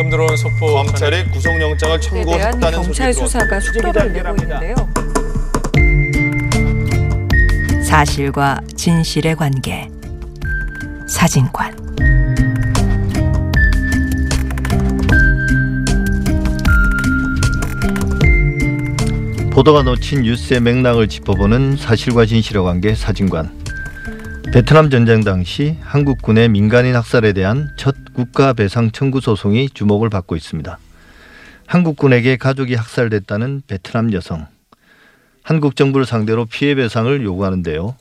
방금 들어온 속보 검찰이 구속영장을 청구했다는 경찰 수사가 속도를 내고 있는데요. 사실과 진실의 관계 사진관 보도가 놓친 뉴스의 맥락을 짚어보는 사실과 진실의 관계 사진관. 베트남 전쟁 당시 한국군의 민간인 학살에 대한 첫 국가 배상 청구 소송이 주목을 받고 있습니다. 한국군에게 가족이 학살됐다는 베트남 여성. 한국 정부를 상대로 피해 배상을 요구하는데요.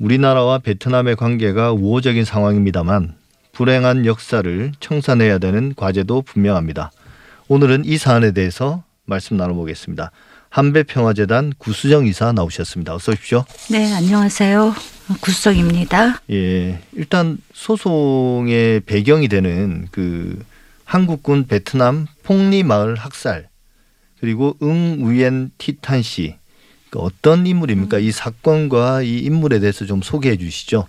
우리나라와 베트남의 관계가 우호적인 상황입니다만 불행한 역사를 청산해야 되는 과제도 분명합니다. 오늘은 이 사안에 대해서 말씀 나눠보겠습니다. 한배평화재단 구수정 이사 나오셨습니다. 어서 오십시오. 네, 안녕하세요. 구성입니다. 예, 일단 소송의 배경이 되는 그 한국군 베트남 폭리 마을 학살 그리고 응우엔 티탄 씨그 어떤 인물입니까? 이 사건과 이 인물에 대해서 좀 소개해 주시죠.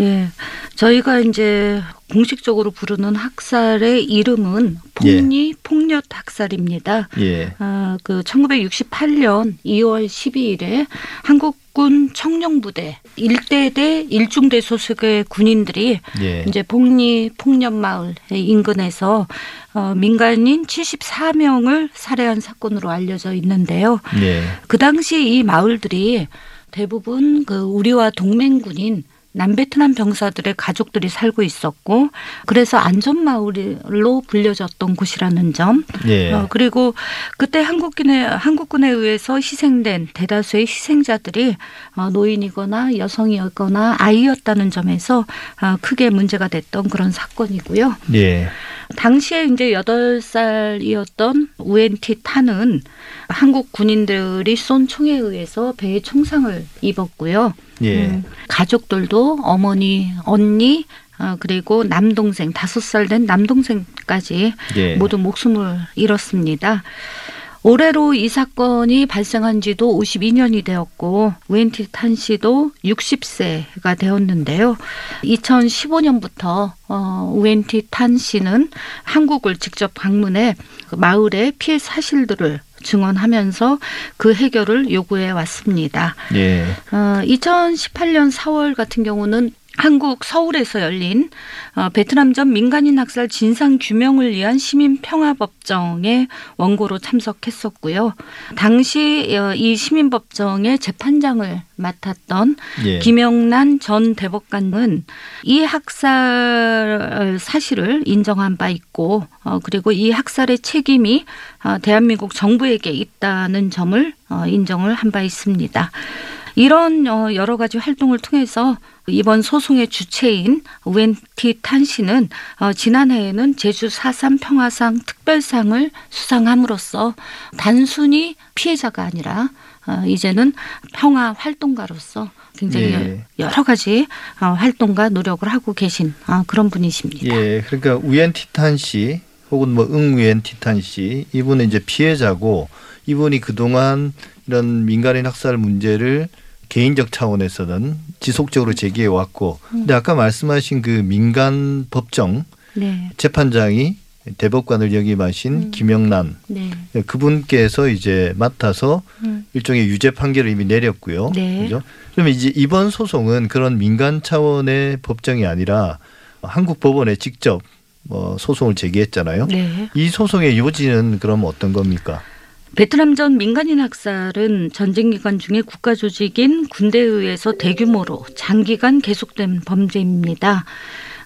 예, 저희가 이제 공식적으로 부르는 학살의 이름은 폭리 폭력 학살입니다. 예, 아, 그 1968년 2월 12일에 한국 군 청룡부대 일대대 일중대 소속의 군인들이 예, 이제 복리 폭력마을 인근에서 어, 민간인 74명을 살해한 사건으로 알려져 있는데요. 예, 그 당시 이 마을들이 대부분 그 우리와 동맹군인 남베트남 병사들의 가족들이 살고 있었고 그래서 안전마을로 불려졌던 곳이라는 점. 예, 어, 그리고 그때 한국군에 한국군에 의해서 희생된 대다수의 희생자들이 어, 노인이거나 여성이었거나 아이였다는 점에서 어, 크게 문제가 됐던 그런 사건이고요. 예, 당시에 이제 여덟 살이었던 우엔티 타는 한국 군인들이 쏜 총에 의해서 배에 총상을 입었고요. 예, 음, 가족들도 어머니, 언니, 어, 그리고 남동생 다섯 살 된 남동생까지 예, 모두 목숨을 잃었습니다. 올해로 이 사건이 발생한 지도 52년이 되었고 우엔티 탄 씨도 60세가 되었는데요. 2015년부터 어, 우엔티 탄 씨는 한국을 직접 방문해 그 마을의 피해 사실들을 증언하면서 그 해결을 요구해 왔습니다. 예, 어, 2018년 4월 같은 경우는 한국 서울에서 열린 어, 베트남전 민간인 학살 진상 규명을 위한 시민 평화 법정에 원고로 참석했었고요. 당시 어, 이 시민 법정의 재판장을 맡았던 예, 김영란 전 대법관은 이 학살 사실을 인정한 바 있고 어, 그리고 이 학살의 책임이 어, 대한민국 정부에게 있다는 점을 어, 인정을 한 바 있습니다. 이런 어, 여러 가지 활동을 통해서 이번 소송의 주체인 우엔티 탄 씨는 어, 지난해에는 제주 4.3 평화상 특별상을 수상함으로써 단순히 피해자가 아니라 어, 이제는 평화 활동가로서 굉장히 예. 여러 가지 어, 활동과 노력을 하고 계신 어, 그런 분이십니다. 예, 그러니까 우엔 티탄 씨 혹은 뭐 응우엔 티탄 씨 이분은 이제 피해자고 이분이 그동안 이런 민간인 학살 문제를 개인적 차원에서는 지속적으로 제기해 왔고 근데 아까 말씀하신 그 민간 법정 네, 재판장이 대법관을 역임하신 음. 김영란 네, 그분께서 이제 맡아서 음. 일종의 유죄 판결을 이미 내렸고요. 네. 그죠? 그러면 이제 이번 소송은 그런 민간 차원의 법정이 아니라 한국 법원에 직접 뭐 소송을 제기했잖아요. 네. 이 소송의 요지는 그럼 어떤 겁니까? 베트남 전 민간인 학살은 전쟁 기간 중에 국가 조직인 군대에 의해서 대규모로 장기간 계속된 범죄입니다.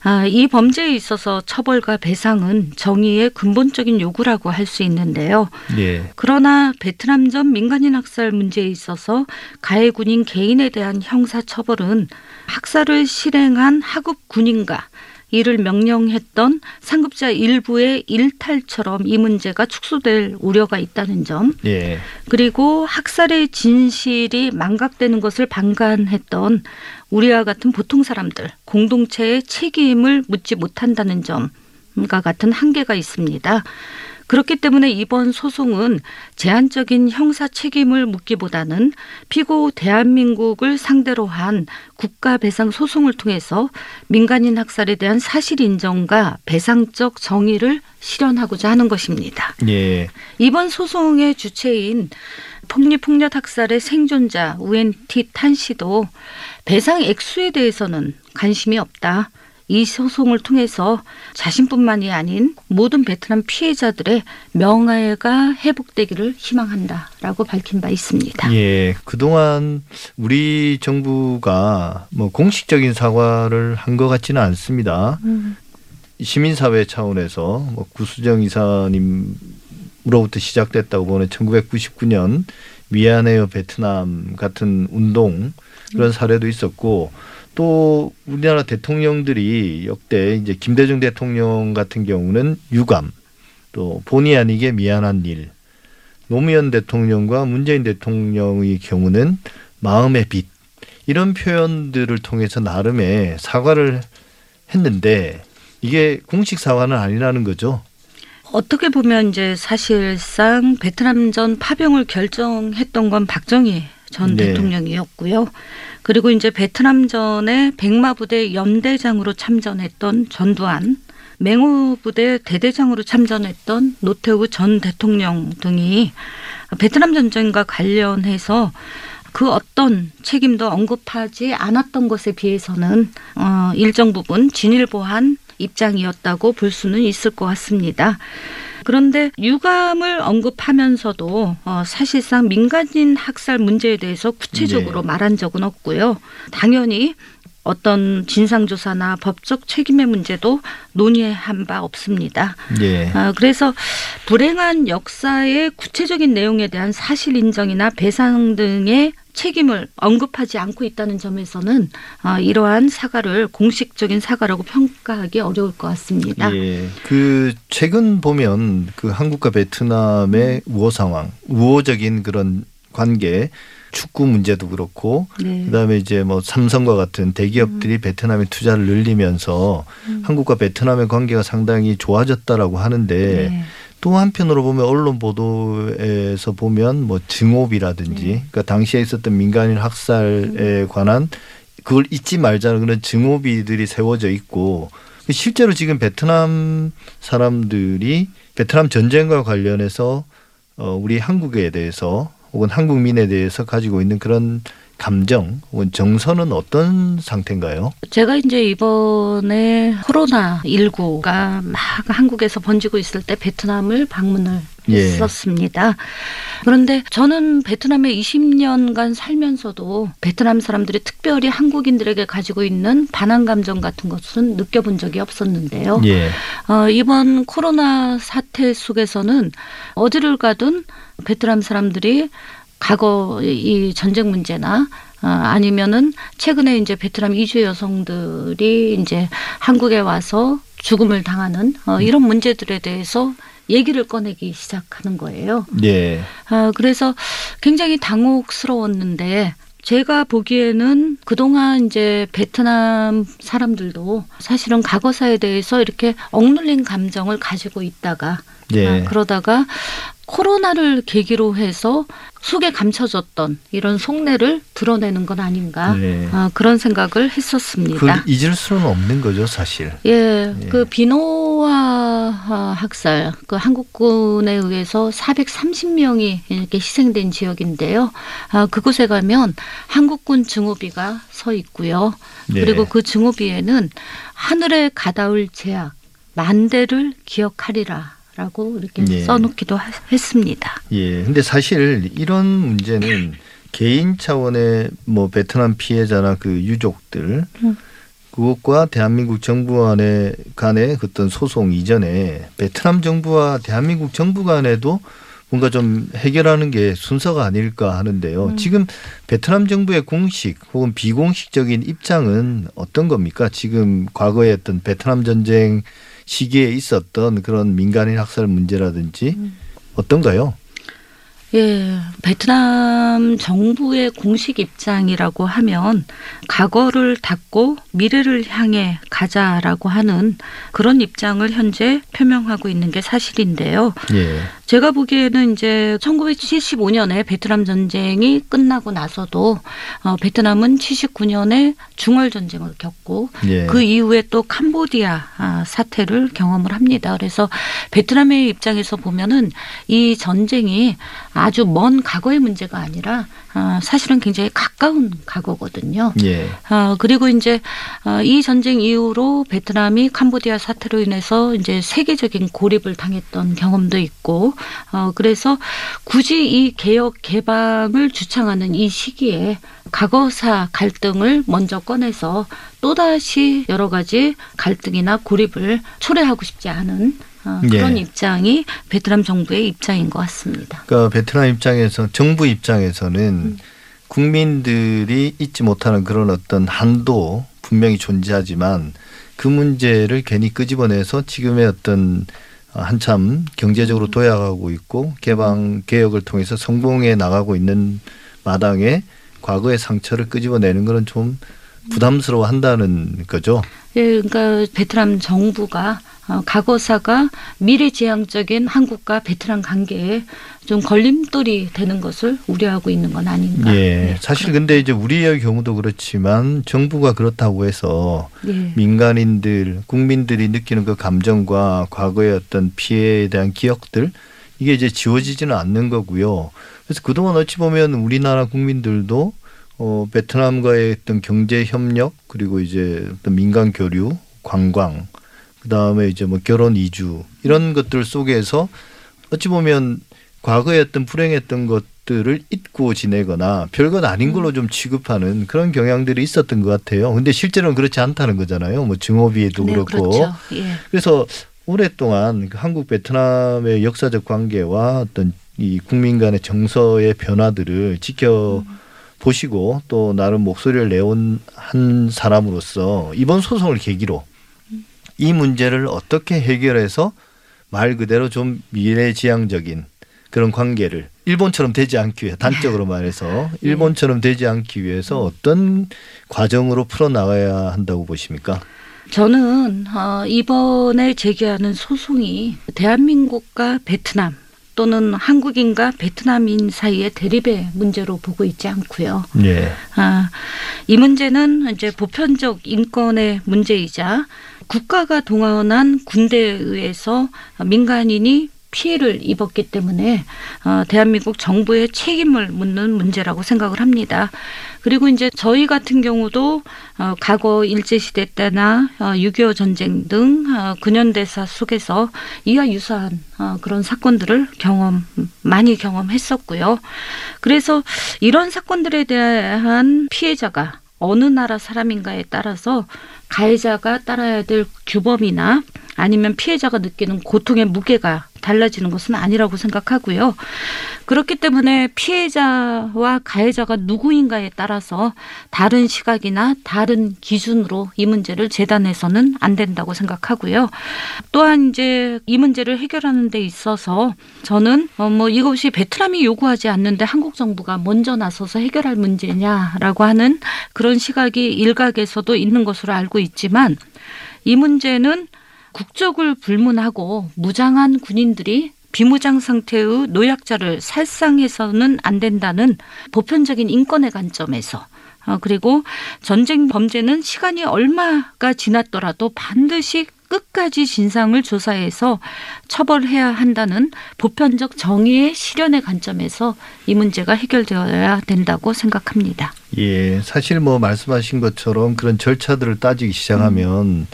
아, 이 범죄에 있어서 처벌과 배상은 정의의 근본적인 요구라고 할 수 있는데요. 예. 그러나 베트남 전 민간인 학살 문제에 있어서 가해 군인 개인에 대한 형사 처벌은 학살을 실행한 하급 군인과 이를 명령했던 상급자 일부의 일탈처럼 이 문제가 축소될 우려가 있다는 점 예. 그리고 학살의 진실이 망각되는 것을 방관했던 우리와 같은 보통 사람들 공동체의 책임을 묻지 못한다는 점과 같은 한계가 있습니다. 그렇기 때문에 이번 소송은 제한적인 형사 책임을 묻기보다는 피고 대한민국을 상대로 한 국가 배상 소송을 통해서 민간인 학살에 대한 사실 인정과 배상적 정의를 실현하고자 하는 것입니다. 예. 이번 소송의 주체인 폭리폭력 학살의 생존자 우엔티 탄 씨도 배상 액수에 대해서는 관심이 없다. 이 소송을 통해서 자신뿐만이 아닌 모든 베트남 피해자들의 명예가 회복되기를 희망한다라고 밝힌 바 있습니다. 예. 그동안 우리 정부가 뭐 공식적인 사과를 한 것 같지는 않습니다. 음, 시민사회 차원에서 뭐 구수정 이사님으로부터 시작됐다고 보는 1999년 미안해요 베트남 같은 운동 그런 사례도 있었고 또 우리나라 대통령들이 역대 이제 김대중 대통령 같은 경우는 유감 또 본의 아니게 미안한 일 노무현 대통령과 문재인 대통령의 경우는 마음의 빚 이런 표현들을 통해서 나름의 사과를 했는데 이게 공식 사과는 아니라는 거죠. 어떻게 보면 이제 사실상 베트남전 파병을 결정했던 건 박정희 전 네. 대통령이었고요. 그리고 이제 베트남전에 백마부대 연대장으로 참전했던 전두환, 맹호부대 대대장으로 참전했던 노태우 전 대통령 등이 베트남 전쟁과 관련해서 그 어떤 책임도 언급하지 않았던 것에 비해서는 어, 일정 부분 진일보한 입장이었다고 볼 수는 있을 것 같습니다. 그런데 유감을 언급하면서도 어, 사실상 민간인 학살 문제에 대해서 구체적으로 네. 말한 적은 없고요. 당연히 어떤 진상조사나 법적 책임의 문제도 논의한 바 없습니다. 예. 아, 그래서 불행한 역사의 구체적인 내용에 대한 사실 인정이나 배상 등의 책임을 언급하지 않고 있다는 점에서는 아, 이러한 사과를 공식적인 사과라고 평가하기 어려울 것 같습니다. 예. 그 최근 보면 그 한국과 베트남의 우호 상황, 우호적인 그런 관계, 축구 문제도 그렇고 네. 그다음에 이제 뭐 삼성과 같은 대기업들이 베트남에 투자를 늘리면서 음. 한국과 베트남의 관계가 상당히 좋아졌다라고 하는데 네. 또 한편으로 보면 언론 보도에서 보면 뭐 증오비라든지 네. 그러니까 당시에 있었던 민간인 학살에 관한 그걸 잊지 말자는 그런 증오비들이 세워져 있고 실제로 지금 베트남 사람들이 베트남 전쟁과 관련해서 어 우리 한국에 대해서 혹은 한국민에 대해서 가지고 있는 그런 감정 정서는 어떤 상태인가요? 제가 이제 이번에 코로나 19가 막 한국에서 번지고 있을 때 베트남을 방문을 예. 했었습니다. 그런데 저는 베트남에 20년간 살면서도 베트남 사람들이 특별히 한국인들에게 가지고 있는 반항 감정 같은 것은 느껴본 적이 없었는데요. 예. 어, 이번 코로나 사태 속에서는 어디를 가든 베트남 사람들이 과거 이 전쟁 문제나 어, 아니면은 최근에 이제 베트남 이주 여성들이 이제 한국에 와서 죽음을 당하는 어, 이런 문제들에 대해서 얘기를 꺼내기 시작하는 거예요. 예. 아, 그래서 굉장히 당혹스러웠는데 제가 보기에는 그동안 이제 베트남 사람들도 사실은 과거사에 대해서 이렇게 억눌린 감정을 가지고 있다가 예. 아, 그러다가 코로나를 계기로 해서 속에 감춰졌던 이런 속내를 드러내는 건 아닌가 네. 아, 그런 생각을 했었습니다. 잊을 수는 없는 거죠, 사실. 예, 예. 그 비노아 학살, 그 한국군에 의해서 430명이 이렇게 희생된 지역인데요. 아, 그곳에 가면 한국군 증오비가 서 있고요. 네. 그리고 그 증오비에는 하늘에 가다울 제약 만 대를 기억하리라. 라고 이렇게 예. 써놓기도 하- 했습니다. 예. 근데 사실 이런 문제는 개인 차원의 뭐 베트남 피해자나 그 유족들 음. 그것과 대한민국 정부 안에 간의 그 어떤 소송 이전에 베트남 정부와 대한민국 정부 간에도 뭔가 좀 해결하는 게 순서가 아닐까 하는데요. 음. 지금 베트남 정부의 공식 혹은 비공식적인 입장은 어떤 겁니까? 지금 과거에 어떤 베트남 전쟁 시기에 있었던 그런 민간인 학살 문제라든지 음. 어떤가요? 예, 베트남 정부의 공식 입장이라고 하면 과거를 닫고 미래를 향해 가 가자라고 하는 그런 입장을 현재 표명하고 있는 게 사실인데요. 예. 제가 보기에는 이제 1975년에 베트남 전쟁이 끝나고 나서도 어, 베트남은 79년에 중월 전쟁을 겪고 예. 그 이후에 또 캄보디아 아, 사태를 경험을 합니다. 그래서 베트남의 입장에서 보면은 이 전쟁이 아주 먼 과거의 문제가 아니라 아, 사실은 굉장히 가까운 과거거든요. 예. 어, 그리고 이제 어, 이 전쟁 이후로 베트남이 캄보디아 사태로 인해서 이제 세계적인 고립을 당했던 경험도 있고 어, 그래서 굳이 이 개혁 개방을 주창하는 이 시기에 과거사 갈등을 먼저 꺼내서 또다시 여러 가지 갈등이나 고립을 초래하고 싶지 않은 어, 그런 예. 입장이 베트남 정부의 입장인 것 같습니다. 그러니까 베트남 입장에서 정부 입장에서는 국민들이 잊지 못하는 그런 어떤 한도 분명히 존재하지만 그 문제를 괜히 끄집어내서 지금의 어떤 한참 경제적으로 도약하고 있고 개방 개혁을 통해서 성공해 나가고 있는 마당에 과거의 상처를 끄집어내는 거는 좀 부담스러워 한다는 거죠. 예, 그러니까 베트남 정부가 어, 과거사가 미래지향적인 한국과 베트남 관계에 좀 걸림돌이 되는 것을 우려하고 있는 건 아닌가. 예. 네, 사실 근데 이제 우리의 경우도 그렇지만 정부가 그렇다고 해서 예. 민간인들, 국민들이 느끼는 그 감정과 과거의 어떤 피해에 대한 기억들 이게 이제 지워지지는 않는 거고요. 그래서 그동안 어찌 보면 우리나라 국민들도 어 베트남과의 어떤 경제 협력 그리고 이제 어떤 민간 교류, 관광 그다음에 이제 뭐 결혼 이주 이런 것들 속에서 어찌 보면 과거에 어떤 불행했던 것들을 잊고 지내거나 별것 아닌 걸로 좀 취급하는 그런 경향들이 있었던 것 같아요. 근데 실제로는 그렇지 않다는 거잖아요. 뭐 증오비에도 네, 그렇고. 그렇죠. 예. 그래서 오랫동안 그 한국 베트남의 역사적 관계와 어떤 이 국민 간의 정서의 변화들을 지켜 보시고 또 나름 목소리를 내온 한 사람으로서 이번 소송을 계기로 이 문제를 어떻게 해결해서 말 그대로 좀 미래지향적인 그런 관계를 일본처럼 되지 않기 위해 단적으로 말해서 일본처럼 되지 않기 위해서 어떤 과정으로 풀어 나가야 한다고 보십니까? 저는 어, 이번에 제기하는 소송이 대한민국과 베트남 또는 한국인과 베트남인 사이의 대립의 문제로 보고 있지 않고요. 예. 아, 이 문제는 이제 보편적 인권의 문제이자 국가가 동원한 군대에 의해서 민간인이 피해를 입었기 때문에 어, 대한민국 정부의 책임을 묻는 문제라고 생각을 합니다. 그리고 이제 저희 같은 경우도 어, 과거 일제시대 때나 어, 6.25 전쟁 등 어, 근현대사 속에서 이와 유사한 어, 그런 사건들을 경험 많이 경험했었고요. 그래서 이런 사건들에 대한 피해자가 어느 나라 사람인가에 따라서 가해자가 따라야 될 규범이나 아니면 피해자가 느끼는 고통의 무게가 달라지는 것은 아니라고 생각하고요. 그렇기 때문에 피해자와 가해자가 누구인가에 따라서 다른 시각이나 다른 기준으로 이 문제를 재단해서는 안 된다고 생각하고요. 또한 이제 이 문제를 해결하는 데 있어서 저는 어뭐 이것이 베트남이 요구하지 않는데 한국 정부가 먼저 나서서 해결할 문제냐라고 하는 그런 시각이 일각에서도 있는 것으로 알고 있지만 이 문제는 국적을 불문하고 무장한 군인들이 비무장 상태의 노약자를 살상해서는 안 된다는 보편적인 인권의 관점에서 어, 그리고 전쟁 범죄는 시간이 얼마가 지났더라도 반드시 끝까지 진상을 조사해서 처벌해야 한다는 보편적 정의의 실현의 관점에서 이 문제가 해결되어야 된다고 생각합니다. 예, 사실 뭐 말씀하신 것처럼 그런 절차들을 따지기 시작하면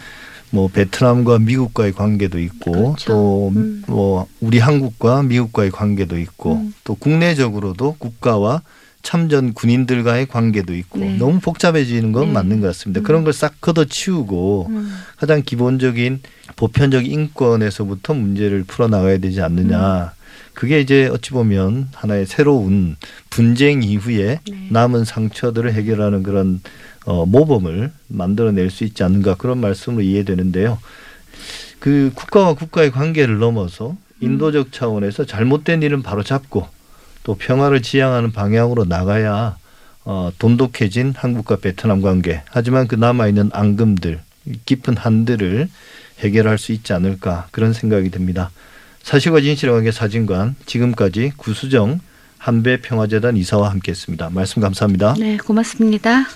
뭐 베트남과 미국과의 관계도 있고 그렇죠. 또 음. 뭐 우리 한국과 미국과의 관계도 있고 음. 또 국내적으로도 국가와 참전 군인들과의 관계도 있고 네. 너무 복잡해지는 건 네. 맞는 것 같습니다. 음. 그런 걸 싹 걷어치우고 음. 가장 기본적인 보편적 인권에서부터 문제를 풀어 나가야 되지 않느냐. 그게 이제 어찌 보면 하나의 새로운 분쟁 이후에 네. 남은 상처들을 해결하는 그런 어, 모범을 만들어낼 수 있지 않는가 그런 말씀으로 이해되는데요. 그 국가와 국가의 관계를 넘어서 인도적 차원에서 잘못된 일은 바로 잡고 또 평화를 지향하는 방향으로 나가야 어, 돈독해진 한국과 베트남 관계. 하지만 그 남아 있는 앙금들 깊은 한들을 해결할 수 있지 않을까 그런 생각이 듭니다. 사실과 진실의 관계 사진관 지금까지 구수정 한배 평화재단 이사와 함께했습니다. 말씀 감사합니다. 네, 고맙습니다.